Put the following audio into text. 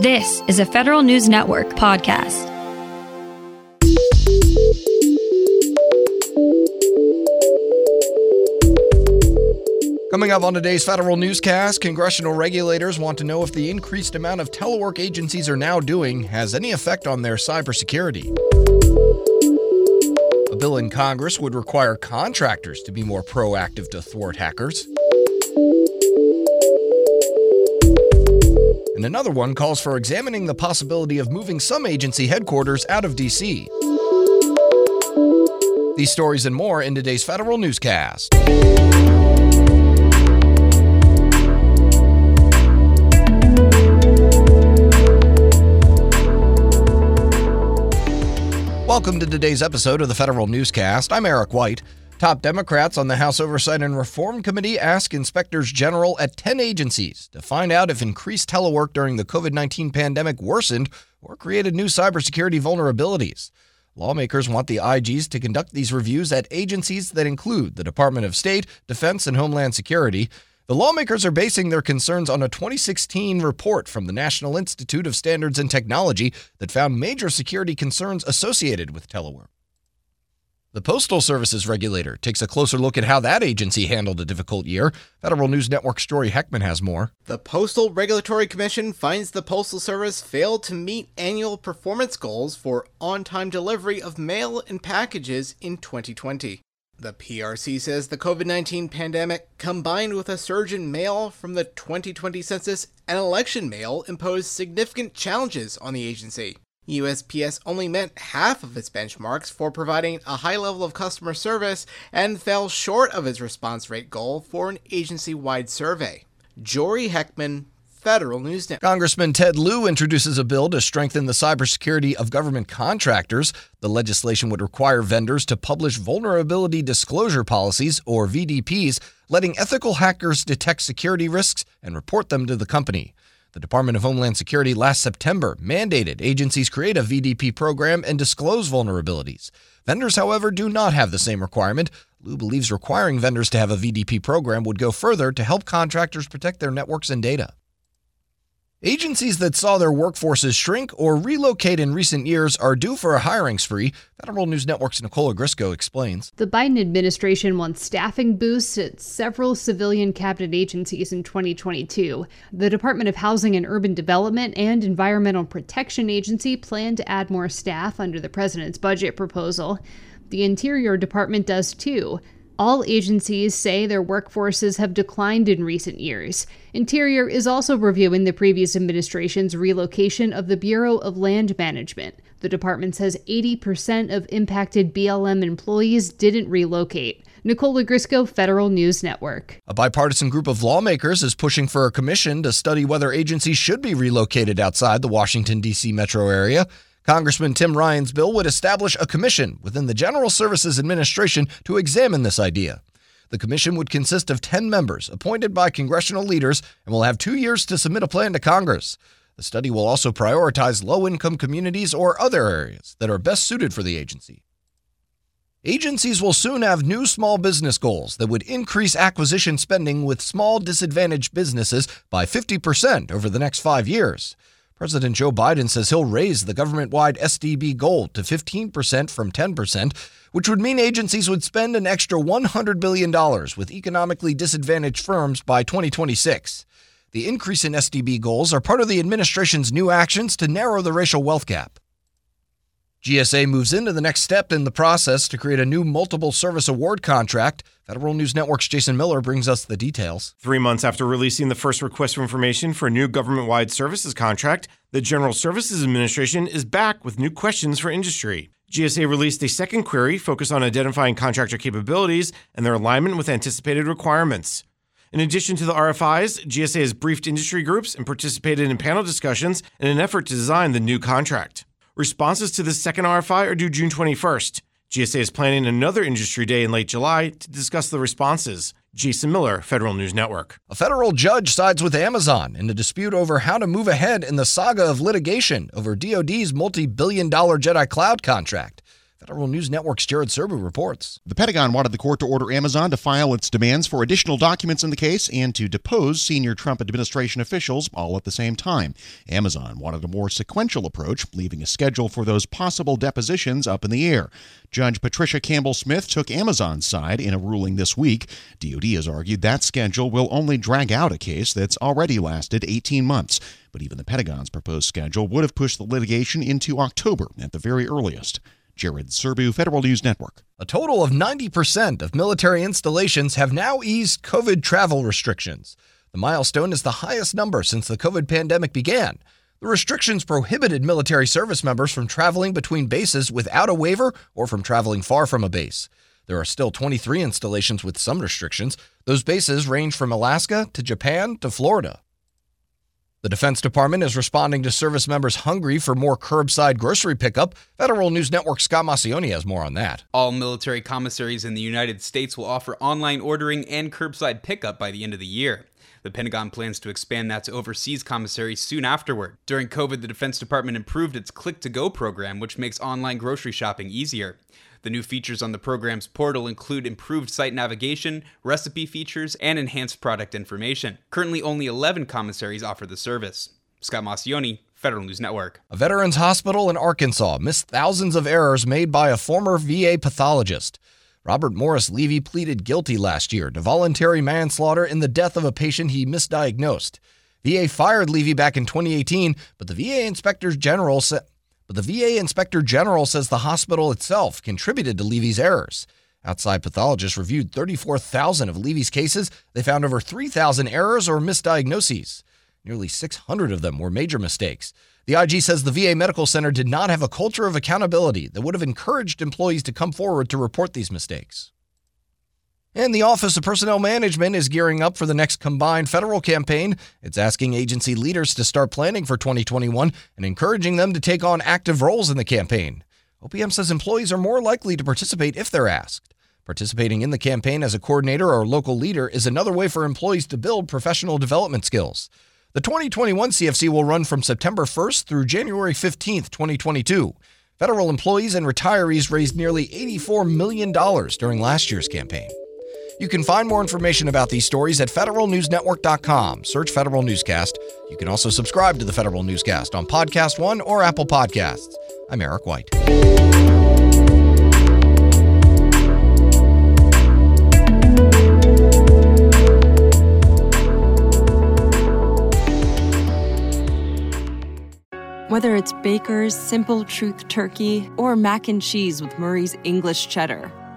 This is a Federal News Network podcast. Coming up on today's federal newscast, congressional regulators want to know if the increased amount of telework agencies are now doing has any effect on their cybersecurity. A bill in Congress would require contractors to be more proactive to thwart hackers. And another one calls for examining the possibility of moving some agency headquarters out of D.C. These stories and more in today's federal newscast. Welcome to today's episode of the Federal Newscast. I'm Eric White. Top Democrats on the House Oversight and Reform Committee ask inspectors general at 10 agencies to find out if increased telework during the COVID 19 pandemic worsened or created new cybersecurity vulnerabilities. Lawmakers want the IGs to conduct these reviews at agencies that include the Department of State, Defense, and Homeland Security. The lawmakers are basing their concerns on a 2016 report from the National Institute of Standards and Technology that found major security concerns associated with telework. The Postal Service's regulator takes a closer look at how that agency handled a difficult year. Federal News Network's Jory Heckman has more. The Postal Regulatory Commission finds the Postal Service failed to meet annual performance goals for on time delivery of mail and packages in 2020. The PRC says the COVID 19 pandemic, combined with a surge in mail from the 2020 census and election mail, imposed significant challenges on the agency. USPS only met half of its benchmarks for providing a high level of customer service and fell short of its response rate goal for an agency wide survey. Jory Heckman, Federal News Network. Congressman Ted Lieu introduces a bill to strengthen the cybersecurity of government contractors. The legislation would require vendors to publish vulnerability disclosure policies, or VDPs, letting ethical hackers detect security risks and report them to the company. The Department of Homeland Security last September mandated agencies create a VDP program and disclose vulnerabilities. Vendors, however, do not have the same requirement. Lieu believes requiring vendors to have a VDP program would go further to help contractors protect their networks and data. Agencies that saw their workforces shrink or relocate in recent years are due for a hiring spree. Federal News Network's Nicole Ogrysko explains. The Biden administration wants staffing boosts at several civilian cabinet agencies in 2022. The Department of Housing and Urban Development and Environmental Protection Agency plan to add more staff under the president's budget proposal. The Interior Department does too. All agencies say their workforces have declined in recent years. Interior is also reviewing the previous administration's relocation of the Bureau of Land Management. The department says 80% of impacted BLM employees didn't relocate. Nicole Ogrysko, Federal News Network. A bipartisan group of lawmakers is pushing for a commission to study whether agencies should be relocated outside the Washington, D.C. metro area. Congressman Tim Ryan's bill would establish a commission within the General Services Administration to examine this idea. The commission would consist of 10 members appointed by congressional leaders and will have two years to submit a plan to Congress. The study will also prioritize low income communities or other areas that are best suited for the agency. Agencies will soon have new small business goals that would increase acquisition spending with small disadvantaged businesses by 50% over the next five years. President Joe Biden says he'll raise the government wide SDB goal to 15% from 10%, which would mean agencies would spend an extra $100 billion with economically disadvantaged firms by 2026. The increase in SDB goals are part of the administration's new actions to narrow the racial wealth gap. GSA moves into the next step in the process to create a new multiple service award contract. Federal News Network's Jason Miller brings us the details. Three months after releasing the first request for information for a new government wide services contract, the General Services Administration is back with new questions for industry. GSA released a second query focused on identifying contractor capabilities and their alignment with anticipated requirements. In addition to the RFIs, GSA has briefed industry groups and participated in panel discussions in an effort to design the new contract. Responses to the second RFI are due June 21st. GSA is planning another industry day in late July to discuss the responses. Jason Miller, Federal News Network. A federal judge sides with Amazon in a dispute over how to move ahead in the saga of litigation over DoD's multi billion dollar Jedi Cloud contract. Federal News Network's Jared Serbu reports. The Pentagon wanted the court to order Amazon to file its demands for additional documents in the case and to depose senior Trump administration officials all at the same time. Amazon wanted a more sequential approach, leaving a schedule for those possible depositions up in the air. Judge Patricia Campbell Smith took Amazon's side in a ruling this week. DoD has argued that schedule will only drag out a case that's already lasted 18 months. But even the Pentagon's proposed schedule would have pushed the litigation into October at the very earliest. Jared Serbu, Federal News Network. A total of 90% of military installations have now eased COVID travel restrictions. The milestone is the highest number since the COVID pandemic began. The restrictions prohibited military service members from traveling between bases without a waiver or from traveling far from a base. There are still 23 installations with some restrictions. Those bases range from Alaska to Japan to Florida. The Defense Department is responding to service members hungry for more curbside grocery pickup. Federal News Network Scott Maucione has more on that. All military commissaries in the United States will offer online ordering and curbside pickup by the end of the year. The Pentagon plans to expand that to overseas commissaries soon afterward. During COVID, the Defense Department improved its Click to Go program, which makes online grocery shopping easier. The new features on the program's portal include improved site navigation, recipe features, and enhanced product information. Currently, only 11 commissaries offer the service. Scott Maucione, Federal News Network. A veterans hospital in Arkansas missed thousands of errors made by a former VA pathologist. Robert Morris Levy pleaded guilty last year to voluntary manslaughter in the death of a patient he misdiagnosed. VA fired Levy back in 2018, but the VA Inspector General said but the VA Inspector General says the hospital itself contributed to Levy's errors. Outside pathologists reviewed 34,000 of Levy's cases. They found over 3,000 errors or misdiagnoses. Nearly 600 of them were major mistakes. The IG says the VA Medical Center did not have a culture of accountability that would have encouraged employees to come forward to report these mistakes. And the Office of Personnel Management is gearing up for the next combined federal campaign. It's asking agency leaders to start planning for 2021 and encouraging them to take on active roles in the campaign. OPM says employees are more likely to participate if they're asked. Participating in the campaign as a coordinator or local leader is another way for employees to build professional development skills. The 2021 CFC will run from September 1st through January 15th, 2022. Federal employees and retirees raised nearly $84 million during last year's campaign. You can find more information about these stories at federalnewsnetwork.com. Search Federal Newscast. You can also subscribe to the Federal Newscast on Podcast One or Apple Podcasts. I'm Eric White. Whether it's Baker's Simple Truth Turkey or mac and cheese with Murray's English Cheddar